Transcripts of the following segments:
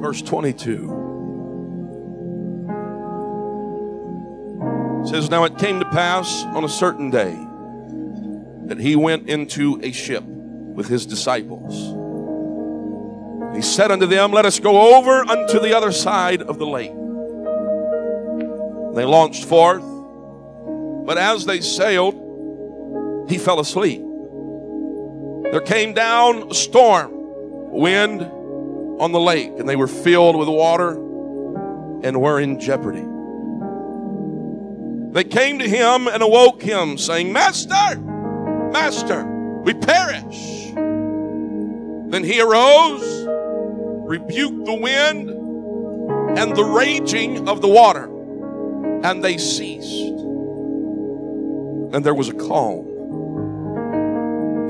verse 22. It says, Now it came to pass on a certain day that he went into a ship with his disciples. He said unto them, Let us go over unto the other side of the lake. They launched forth, but as they sailed, he fell asleep. There came down a storm, wind on the lake, and they were filled with water and were in jeopardy. They came to him and awoke him, saying, Master, Master, we perish. Then he arose, rebuked the wind and the raging of the water, and they ceased. And there was a calm.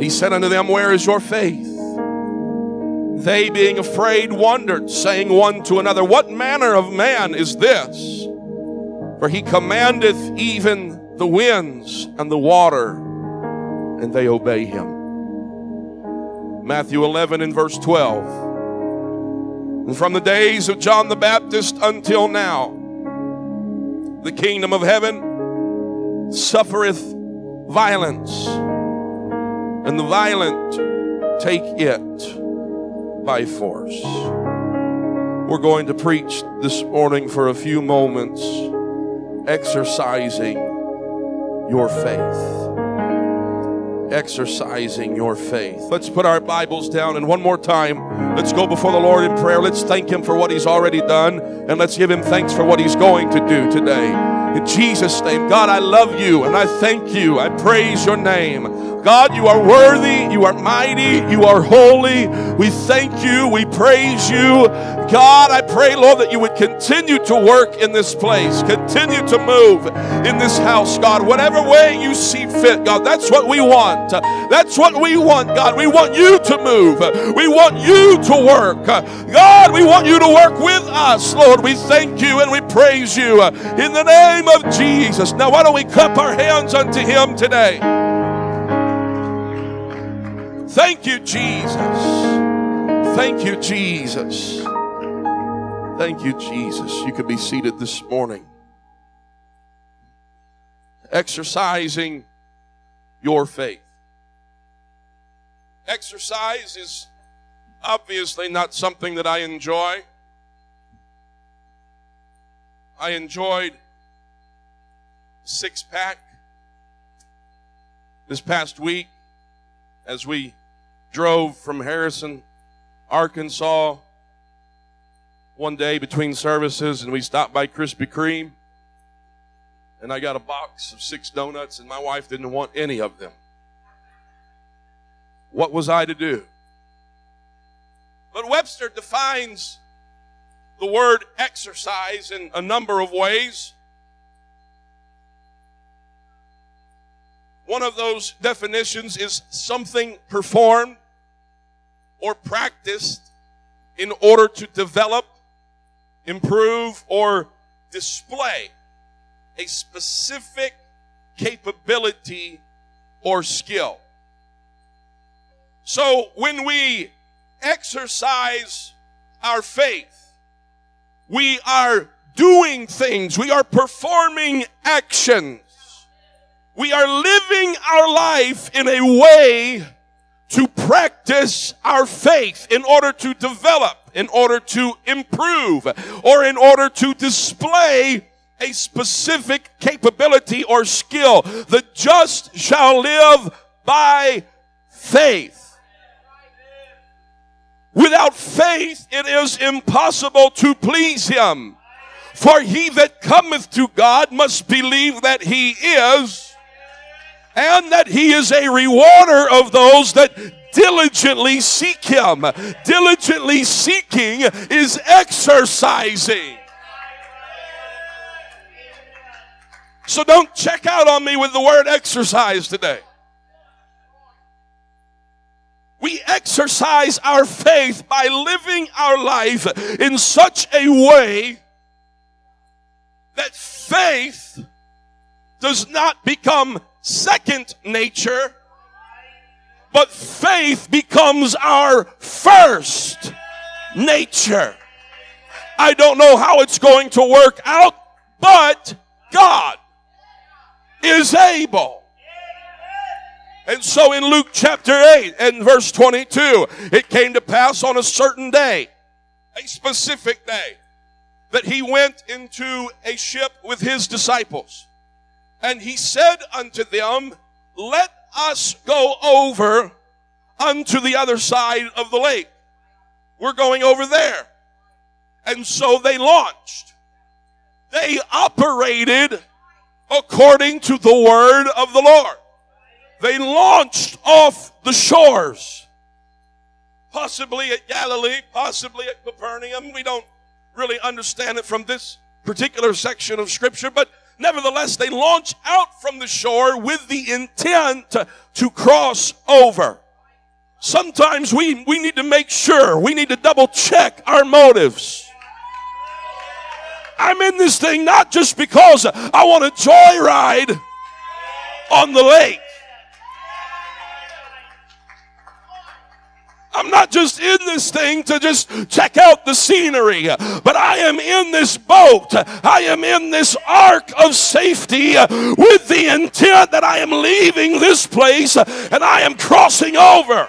He said unto them, Where is your faith? They, being afraid, wondered, saying one to another, What manner of man is this? For he commandeth even the winds and the water, and they obey him. Matthew 11 and verse 12. And from the days of John the Baptist until now, the kingdom of heaven suffereth violence, and the violent take it by force. We're going to preach this morning for a few moments exercising your faith. Exercising your faith. Let's put our Bibles down and one more time, let's go before the Lord in prayer. Let's thank Him for what He's already done and let's give Him thanks for what He's going to do today. In Jesus' name, God, I love you and I thank you. I praise your name. God, you are worthy, you are mighty, you are holy. We thank you, we praise you. God, I pray, Lord, that you would continue to work in this place, continue to move in this house, God, whatever way you see fit, God. That's what we want. That's what we want, God. We want you to move, we want you to work. God, we want you to work with us, Lord. We thank you and we praise you in the name of Jesus. Now, why don't we clap our hands unto him today? Thank you, Jesus. Thank you, Jesus. Thank you, Jesus. You can be seated this morning. Exercising your faith. Exercise is obviously not something that I enjoy. I enjoyed six pack this past week as we drove from Harrison, Arkansas, one day between services, and we stopped by Krispy Kreme. And I got a box of six donuts, and my wife didn't want any of them. What was I to do? But Webster defines the word exercise in a number of ways. One of those definitions is something performed or practiced in order to develop, improve, or display a specific capability or skill. So when we exercise our faith, we are doing things, we are performing actions, we are living our life in a way to practice our faith in order to develop, in order to improve, or in order to display a specific capability or skill. The just shall live by faith. Without faith, it is impossible to please Him. For he that cometh to God must believe that He is and that he is a rewarder of those that diligently seek him. Diligently seeking is exercising. So don't check out on me with the word exercise today. We exercise our faith by living our life in such a way that faith does not become second nature, but faith becomes our first nature. I don't know how it's going to work out, but God is able. And so in Luke chapter 8 and verse 22, it came to pass on a certain day, a specific day, that he went into a ship with his disciples. And he said unto them, Let us go over unto the other side of the lake. We're going over there. And so they launched. They operated according to the word of the Lord. They launched off the shores. Possibly at Galilee, possibly at Capernaum. We don't really understand it from this particular section of scripture, but nevertheless, they launch out from the shore with the intent to, to cross over. Sometimes we, we need to make sure, we need to double check our motives. I'm in this thing not just because I want a joyride on the lake. I'm not just in this thing to just check out the scenery, but I am in this boat. I am in this ark of safety with the intent that I am leaving this place and I am crossing over.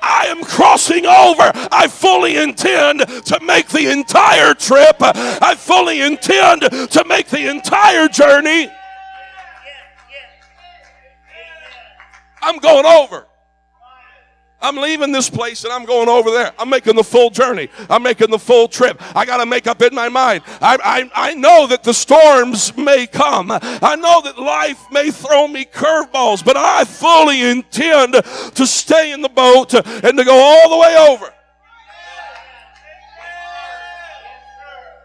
I am crossing over. I fully intend to make the entire trip. I fully intend to make the entire journey. I'm going over. I'm leaving this place and I'm going over there. I'm making the full journey. I'm making the full trip. I got to make up in my mind. I, I, I know that the storms may come. I know that life may throw me curveballs, but I fully intend to stay in the boat and to go all the way over.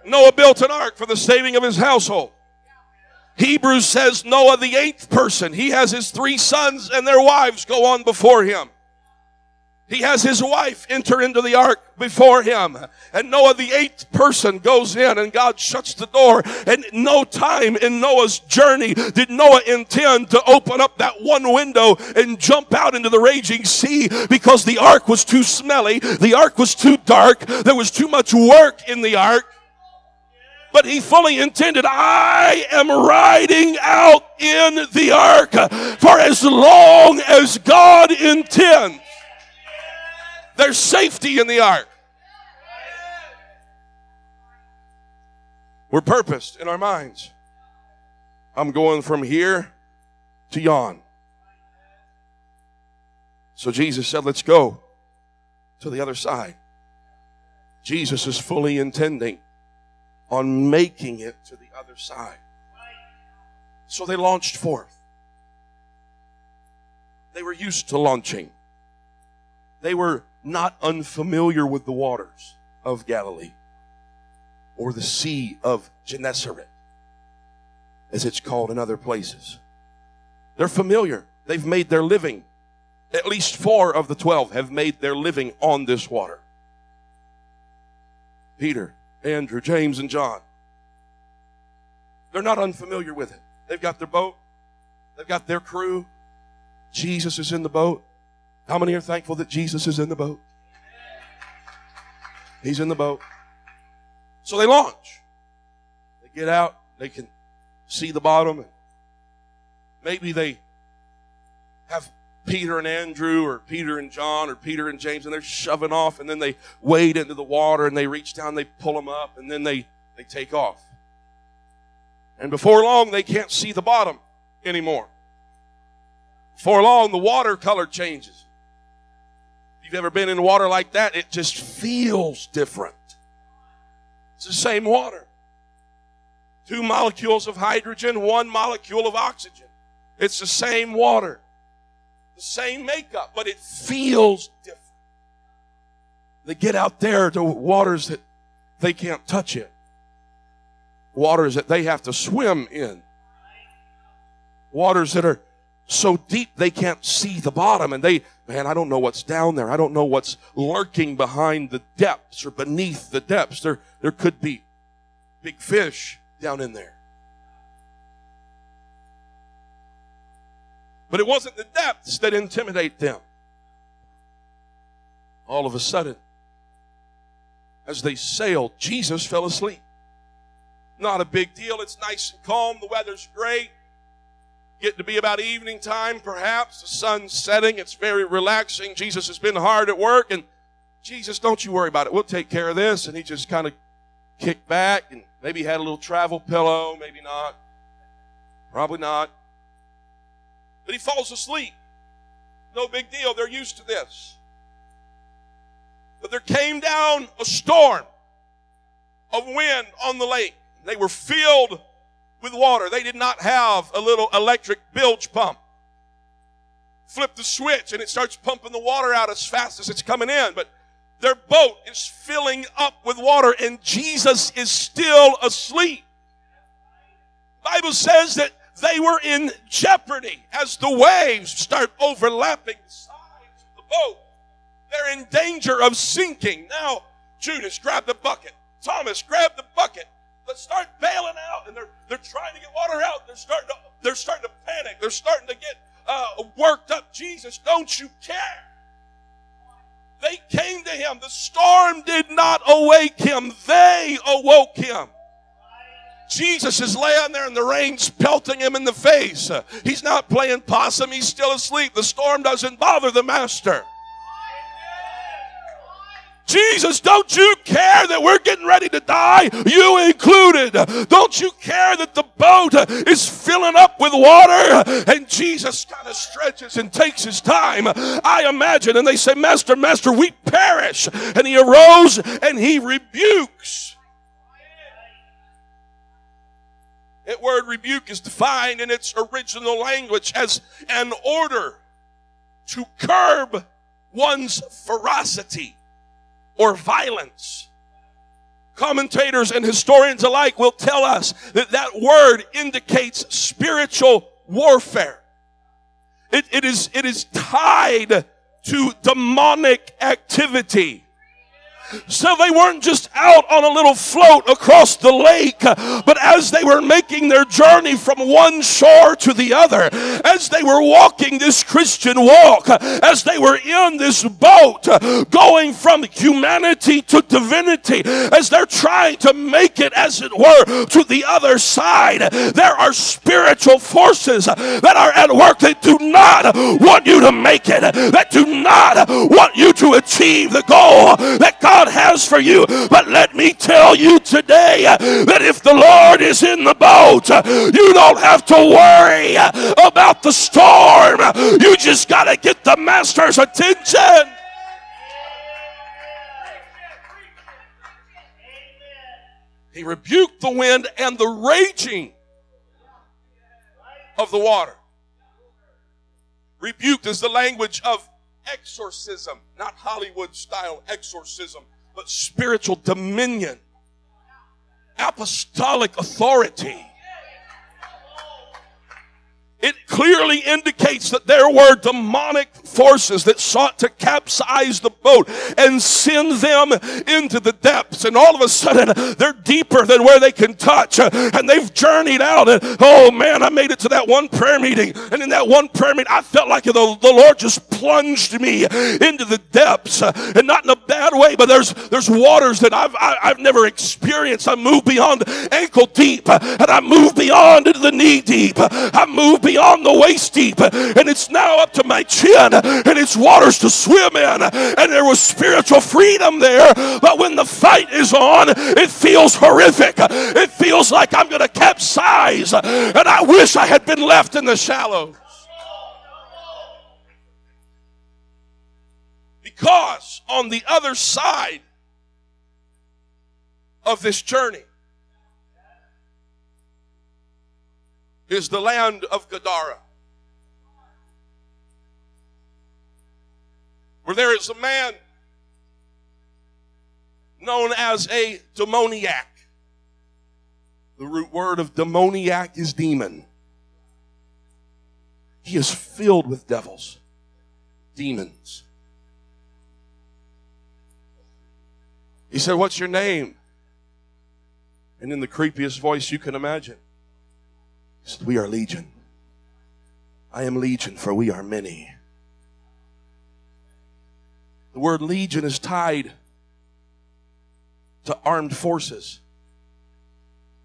Noah built an ark for the saving of his household. Hebrews says Noah, the eighth person, he has his three sons and their wives go on before him. He has his wife enter into the ark before him. And Noah, the eighth person, goes in and God shuts the door. And no time in Noah's journey did Noah intend to open up that one window and jump out into the raging sea because the ark was too smelly. The ark was too dark. There was too much work in the ark. But he fully intended, I am riding out in the ark for as long as God intends. There's safety in the ark. We're purposed in our minds. I'm going from here to yon. So Jesus said, Let's go to the other side. Jesus is fully intending on making it to the other side. So they launched forth. They were used to launching. They were not unfamiliar with the waters of Galilee or the Sea of Gennesaret, as it's called in other places. They're familiar. They've made their living. At least four of the twelve have made their living on this water. Peter, Andrew, James, and John. They're not unfamiliar with it. They've got their boat. They've got their crew. Jesus is in the boat. How many are thankful that Jesus is in the boat? He's in the boat. So they launch. They get out. They can see the bottom. And maybe they have Peter and Andrew or Peter and John or Peter and James and they're shoving off and then they wade into the water and they reach down, they pull them up and then they, they take off. And before long, they can't see the bottom anymore. Before long, the water color changes you've ever been in water like that, it just feels different. It's the same water. Two molecules of hydrogen, one molecule of oxygen. It's the same water, the same makeup, but it feels different. They get out there to waters that they can't touch it, waters that they have to swim in, waters that are so deep they can't see the bottom and they man i don't know what's down there i don't know what's lurking behind the depths or beneath the depths there there could be big fish down in there but it wasn't the depths that intimidate them all of a sudden as they sailed, Jesus fell asleep. Not a big deal. It's nice and calm. The weather's great. Get to be about evening time, perhaps. The sun's setting. It's very relaxing. Jesus has been hard at work, and Jesus, don't you worry about it. We'll take care of this. And he just kind of kicked back and maybe had a little travel pillow, maybe not. Probably not. But he falls asleep. No big deal. They're used to this. But there came down a storm of wind on the lake. They were filled with water. They did not have a little electric bilge pump. Flip the switch and it starts pumping the water out as fast as it's coming in. But their boat is filling up with water and Jesus is still asleep. Bible says that they were in jeopardy as the waves start overlapping the sides of the boat. They're in danger of sinking. Now, Judas, grab the bucket. Thomas, grab the bucket. Let's start bailing out. And they're, they're trying to get water out. They're starting to, they're starting to panic. They're starting to get uh, worked up. Jesus, don't you care? They came to him. The storm did not awake him. They awoke him. Jesus is laying there and the rain's pelting him in the face. He's not playing possum. He's still asleep. The storm doesn't bother the master. Jesus, don't you care that we're getting ready to die? You included. Don't you care that the boat is filling up with water? And Jesus kind of stretches and takes his time. I imagine. And they say, Master, Master, we perish. And he arose and he rebukes. That word rebuke is defined in its original language as an order to curb one's ferocity or violence. Commentators and historians alike will tell us that that word indicates spiritual warfare. It, it, is, it is tied to demonic activity. So they weren't just out on a little float across the lake, but as they were making their journey from one shore to the other, as they were walking this Christian walk, as they were in this boat, going from humanity to divinity, as they're trying to make it, as it were, to the other side, there are spiritual forces that are at work that do not want you to make it, that do not want you to achieve the goal that God God has for you. But let me tell you today that if the Lord is in the boat, you don't have to worry about the storm. You just got to get the master's attention. He rebuked the wind and the raging of the water. Rebuked is the language of exorcism, not Hollywood style exorcism but spiritual dominion, apostolic authority it clearly indicates that there were demonic forces that sought to capsize the boat and send them into the depths. And all of a sudden, they're deeper than where they can touch. Uh, and they've journeyed out. And oh man, I made it to that one prayer meeting. And in that one prayer meeting, I felt like the, the Lord just plunged me into the depths. Uh, and not in a bad way, but there's, there's waters that I've, I, have i have never experienced. I moved beyond ankle deep. Uh, and I moved beyond into the knee deep. I moved beyond beyond the waist deep, and it's now up to my chin, and it's waters to swim in. And there was spiritual freedom there. But when the fight is on, it feels horrific. It feels like I'm going to capsize, and I wish I had been left in the shallows. Because on the other side of this journey, is the land of Gadara. Where there is a man known as a demoniac. The root word of demoniac is demon. He is filled with devils, demons. He said, What's your name? And in the creepiest voice you can imagine, We are legion. I am legion, for we are many. The word legion is tied to armed forces,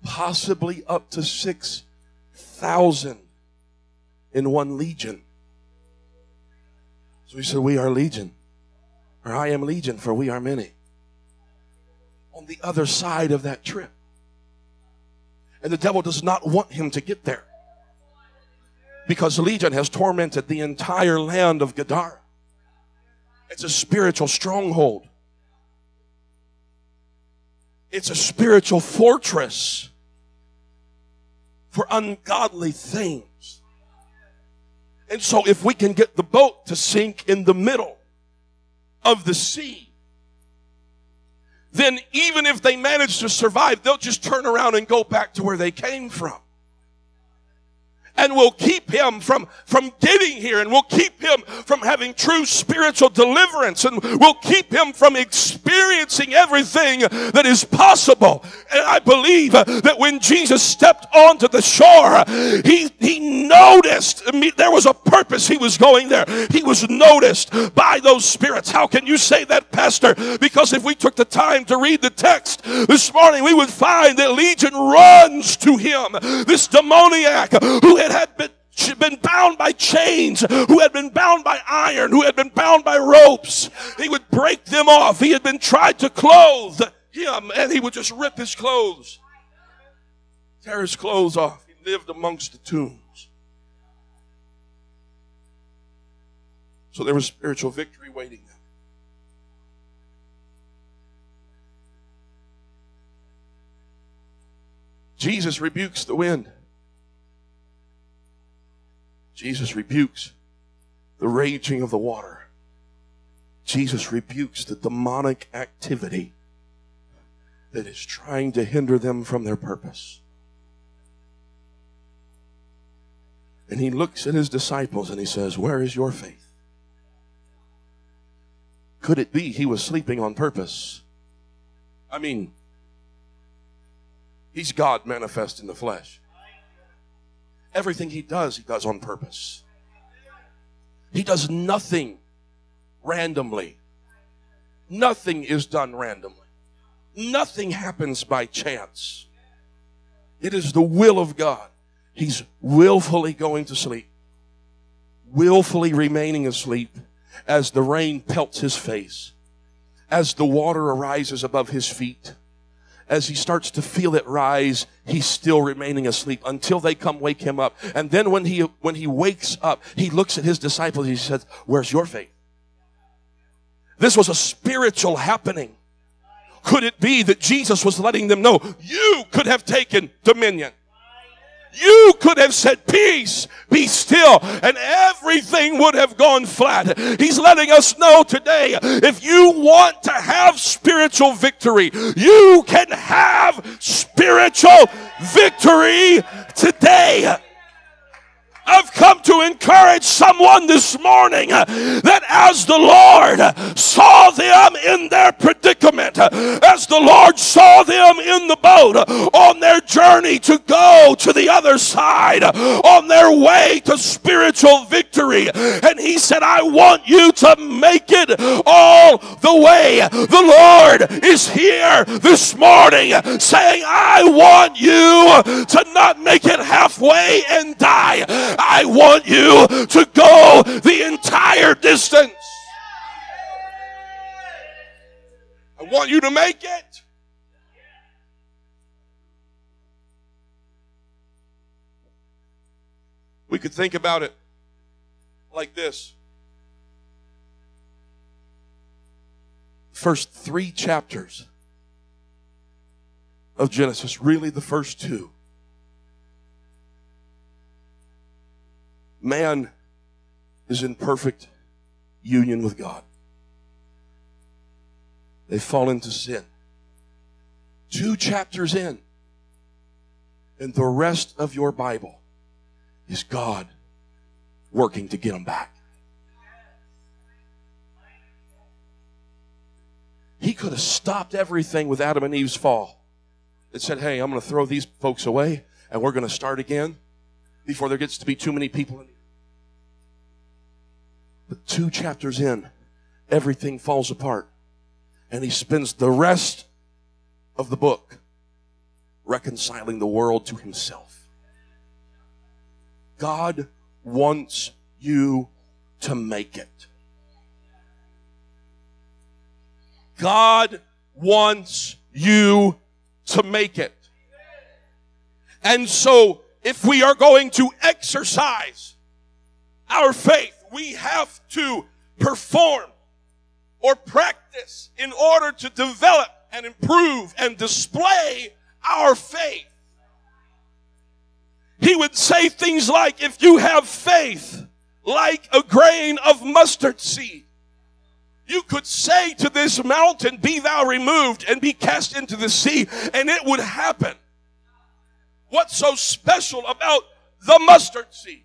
possibly up to 6,000 in one legion. So he said, We are legion, or I am legion, for we are many. On the other side of that trip. And the devil does not want him to get there. Because Legion has tormented the entire land of Gadara. It's a spiritual stronghold. It's a spiritual fortress for ungodly things. And so, if we can get the boat to sink in the middle of the sea, then even if they manage to survive, they'll just turn around and go back to where they came from and will keep him from, from getting here and will keep him from having true spiritual deliverance and will keep him from experiencing everything that is possible. And I believe that when Jesus stepped onto the shore, he, he noticed I mean, there was a purpose he was going there. He was noticed by those spirits. How can you say that, Pastor? Because if we took the time to read the text this morning, we would find that Legion runs to him, this demoniac who had had been been bound by chains, who had been bound by iron, who had been bound by ropes. He would break them off. He had been tried to clothe him, and he would just rip his clothes, tear his clothes off. He lived amongst the tombs. So there was spiritual victory waiting them. Jesus rebukes the wind. Jesus rebukes the raging of the water. Jesus rebukes the demonic activity that is trying to hinder them from their purpose. And he looks at his disciples and he says, Where is your faith? Could it be he was sleeping on purpose? I mean, he's God manifest in the flesh. Everything he does, he does on purpose. He does nothing randomly. Nothing is done randomly. Nothing happens by chance. It is the will of God. He's willfully going to sleep, willfully remaining asleep as the rain pelts his face, as the water arises above his feet as he starts to feel it rise, he's still remaining asleep until they come wake him up. And then when he, when he wakes up, he looks at his disciples. He says, where's your faith? This was a spiritual happening. Could it be that Jesus was letting them know you could have taken dominion? You could have said, Peace, be still, and everything would have gone flat. He's letting us know today if you want to have spiritual victory, you can have spiritual victory today. I've come to encourage someone this morning uh, that as the Lord saw them in their predicament, uh, as the Lord saw them in the boat uh, on their journey to go to the other side, on their way to spiritual victory, and He said, I want you to make it all the way. The Lord is here this morning saying, I want you to not make it halfway and die. I want you to go the entire distance. I want you to make it. We could think about it like this. First three chapters of Genesis, really the first two, man is in perfect union with God. They fall into sin. Two chapters in, and the rest of your Bible is God working to get them back. He could have stopped everything with Adam and Eve's fall and said, Hey, I'm going to throw these folks away and we're going to start again before there gets to be too many people in here. But two chapters in, everything falls apart. And he spends the rest of the book, Reconciling the World to Himself. God wants you to make it. God wants you to make it. And so, if we are going to exercise our faith, we have to perform or practice in order to develop and improve and display our faith. He would say things like, if you have faith like a grain of mustard seed, you could say to this mountain, Be thou removed and be cast into the sea, and it would happen. What's so special about the mustard seed?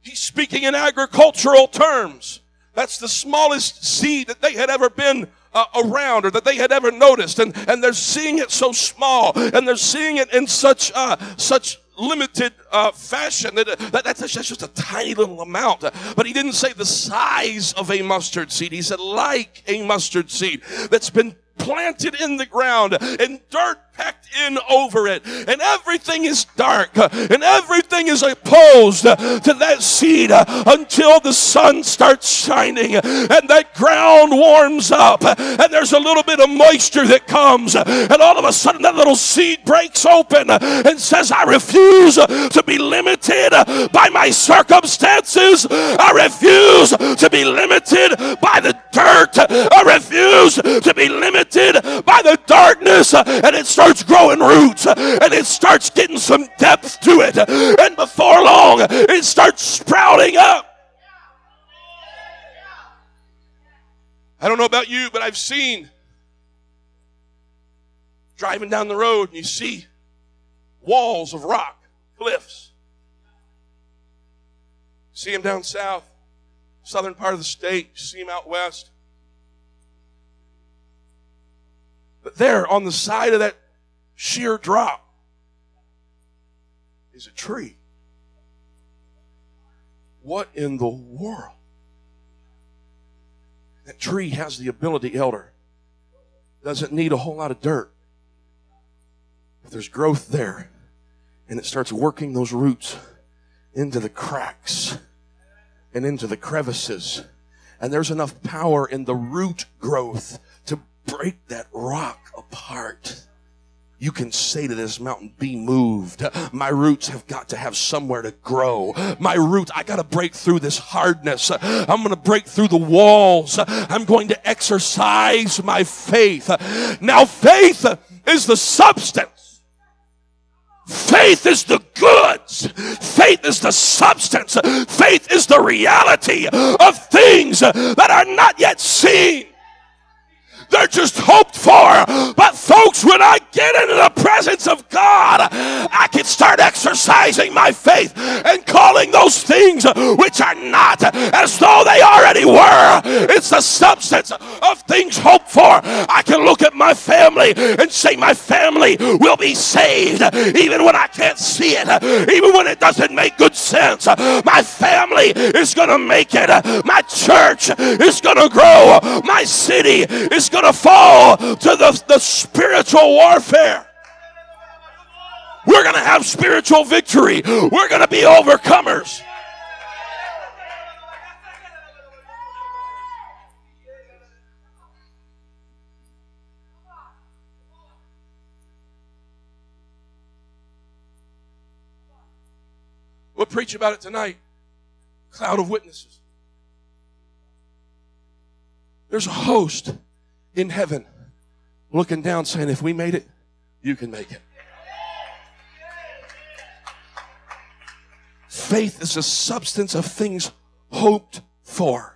He's speaking in agricultural terms. That's the smallest seed that they had ever been uh, around or that they had ever noticed. And, and they're seeing it so small and they're seeing it in such, uh, such limited uh, fashion. That, that, that's, that's just a tiny little amount. But he didn't say the size of a mustard seed. He said like a mustard seed that's been planted in the ground and dirt packed in over it. And everything is dark uh, and everything is opposed uh, to that seed uh, until the sun starts shining and that ground warms up and there's a little bit of moisture that comes and all of a sudden that little seed breaks open and says I refuse to be limited by my circumstances. I refuse to be limited by the dirt. I refuse to be limited by the darkness. And it starts starts growing roots and it starts getting some depth to it. And before long, it starts sprouting up. I don't know about you, but I've seen driving down the road and you see walls of rock, cliffs. See them down south, southern part of the state, see them out west. But there on the side of that sheer drop is a tree. What in the world? That tree has the ability, elder, doesn't need a whole lot of dirt. But there's growth there, and it starts working those roots into the cracks and into the crevices. And there's enough power in the root growth to break that rock apart you can say to this mountain, be moved. My roots have got to have somewhere to grow. My roots, I got to break through this hardness. I'm going to break through the walls. I'm going to exercise my faith. Now, faith is the substance. Faith is the goods. Faith is the substance. Faith is the reality of things that are not yet seen. They're just hoped for. But folks, when I get into the presence of God, I can start exercising my faith and calling those things which are not as though they already were. It's the substance of things hoped for. I can look at my family and say, My family will be saved, even when I can't see it, even when it doesn't make good sense. My family is going to make it. My church is going to grow. My city is going to fall to the, the spiritual warfare. We're going to have spiritual victory. We're going to be overcomers. We'll preach about it tonight. Cloud of witnesses. There's a host in heaven looking down saying, if we made it, you can make it. Faith is the substance of things hoped for.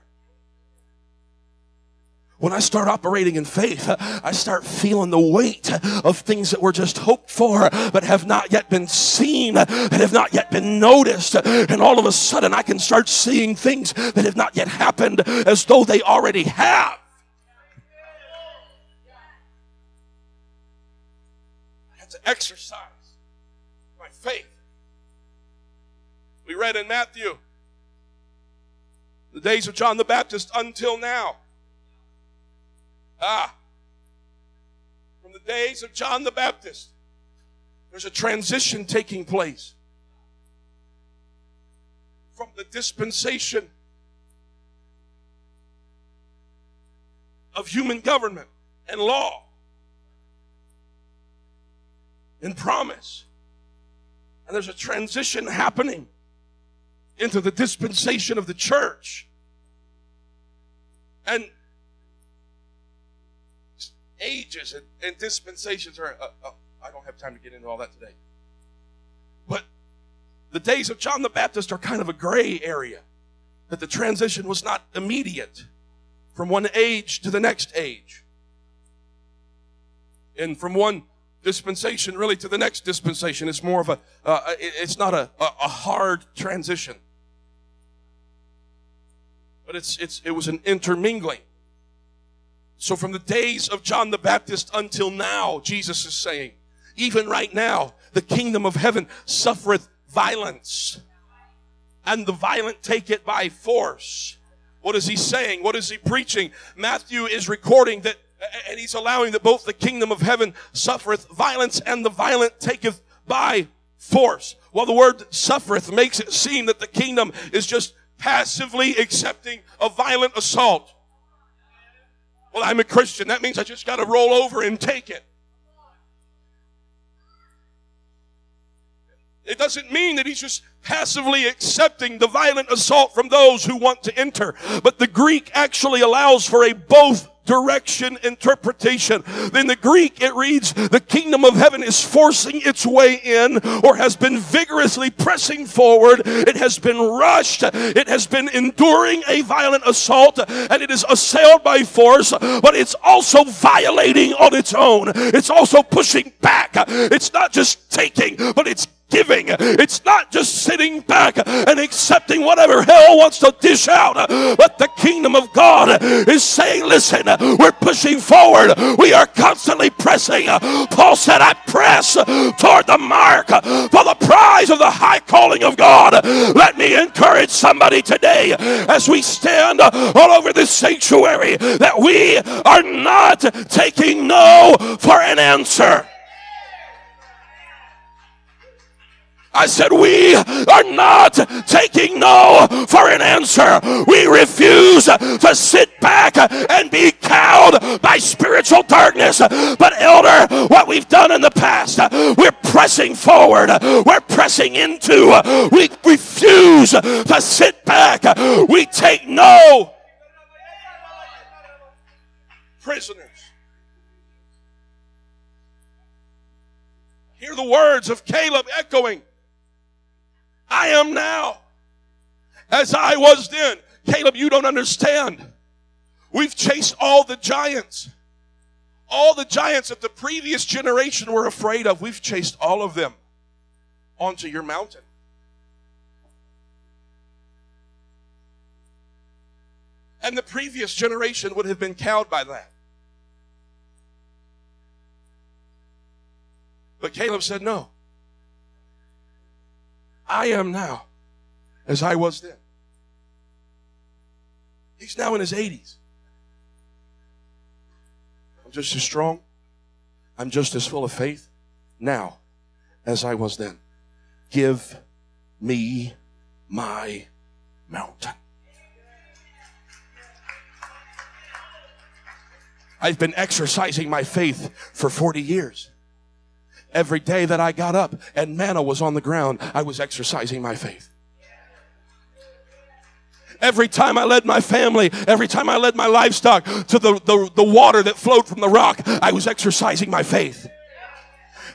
When I start operating in faith, I start feeling the weight of things that were just hoped for, but have not yet been seen, that have not yet been noticed. And all of a sudden, I can start seeing things that have not yet happened as though they already have. To exercise my faith. We read in Matthew the days of John the Baptist until now. Ah. From the days of John the Baptist, there's a transition taking place from the dispensation of human government and law and promise. And there's a transition happening into the dispensation of the church. And ages and, and dispensations are, uh, uh, I don't have time to get into all that today. But the days of John the Baptist are kind of a gray area, that the transition was not immediate from one age to the next age. And from one dispensation really to the next dispensation. It's more of a, uh, it's not a, a hard transition. But it's, it's, it was an intermingling. So from the days of John the Baptist until now, Jesus is saying, even right now, the kingdom of heaven suffereth violence and the violent take it by force. What is he saying? What is he preaching? Matthew is recording that and he's allowing that both the kingdom of heaven suffereth violence and the violent taketh by force. Well, the word suffereth makes it seem that the kingdom is just passively accepting a violent assault. Well, I'm a Christian. That means I just got to roll over and take it. It doesn't mean that he's just passively accepting the violent assault from those who want to enter. But the Greek actually allows for a both direction interpretation. In the Greek, it reads, the kingdom of heaven is forcing its way in or has been vigorously pressing forward. It has been rushed. It has been enduring a violent assault and it is assailed by force, but it's also violating on its own. It's also pushing back. It's not just taking, but it's giving. It's not just sitting back and accepting whatever hell wants to dish out, but the kingdom of God is saying, listen, we're pushing forward. We are constantly pressing. Paul said, I press toward the mark for the prize of the high calling of God. Let me encourage somebody today as we stand all over this sanctuary that we are not taking no for an answer. I said, We are not taking no for an answer. We refuse to sit back and be cowed by spiritual darkness. But, elder, what we've done in the past, we're pressing forward, we're pressing into. We refuse to sit back. We take no. Prisoners. Hear the words of Caleb echoing I am now as I was then. Caleb, you don't understand. We've chased all the giants. All the giants that the previous generation were afraid of, we've chased all of them onto your mountain. And the previous generation would have been cowed by that. But Caleb said, No. I am now as I was then. He's now in his 80s. I'm just as strong. I'm just as full of faith now as I was then. Give me my mountain. I've been exercising my faith for 40 years. Every day that I got up and manna was on the ground, I was exercising my faith. Every time I led my family, every time I led my livestock to the, the, the water that flowed from the rock, I was exercising my faith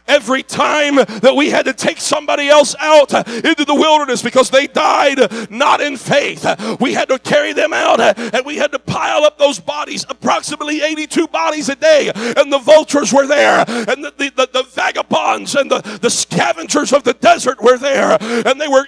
every time that we had to take somebody else out into the wilderness because they died not in faith. We had to carry them out and we had to pile up those bodies, approximately 82 bodies a day. And the vultures were there and the, the, the, the vagabonds and the, the scavengers of the desert were there and they were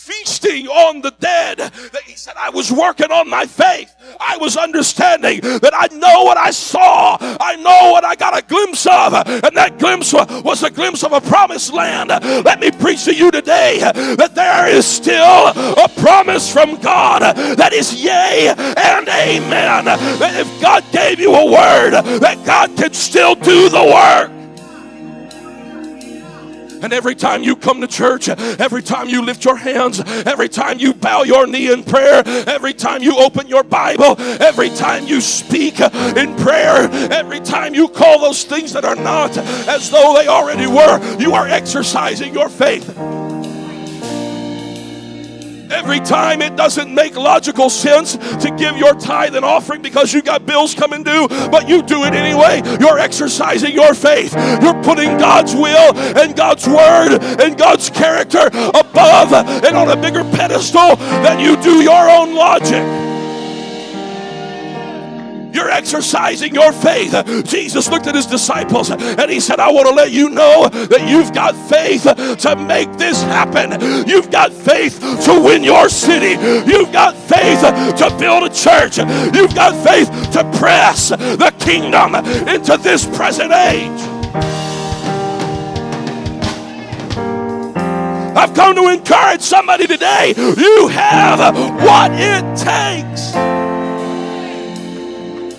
feasting on the dead. That he said, I was working on my faith. I was understanding that I know what I saw. I know what I got a glimpse of. And that glimpse was a glimpse of a promised land. Let me preach to you today that there is still a promise from God that is yea and amen. That if God gave you a word, that God can still do the work. And every time you come to church, every time you lift your hands, every time you bow your knee in prayer, every time you open your Bible, every time you speak in prayer, every time you call those things that are not as though they already were, you are exercising your faith. Every time it doesn't make logical sense to give your tithe and offering because you got bills coming due, but you do it anyway. You're exercising your faith. You're putting God's will and God's word and God's character above and on a bigger pedestal than you do your own logic. You're exercising your faith. Jesus looked at his disciples and he said, I want to let you know that you've got faith to make this happen. You've got faith to win your city. You've got faith to build a church. You've got faith to press the kingdom into this present age. I've come to encourage somebody today. You have what it takes.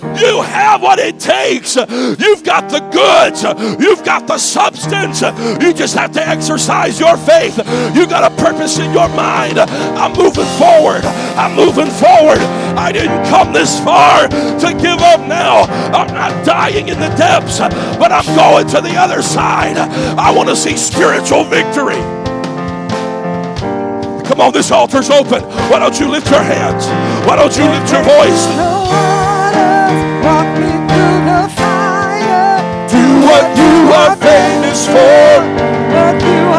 You have what it takes. You've got the goods. You've got the substance. You just have to exercise your faith. You got a purpose in your mind. I'm moving forward. I'm moving forward. I didn't come this far to give up now. I'm not dying in the depths, but I'm going to the other side. I want to see spiritual victory. Come on, this altar's open. Why don't you lift your hands? Why don't you lift your voice? what you are famous for. What you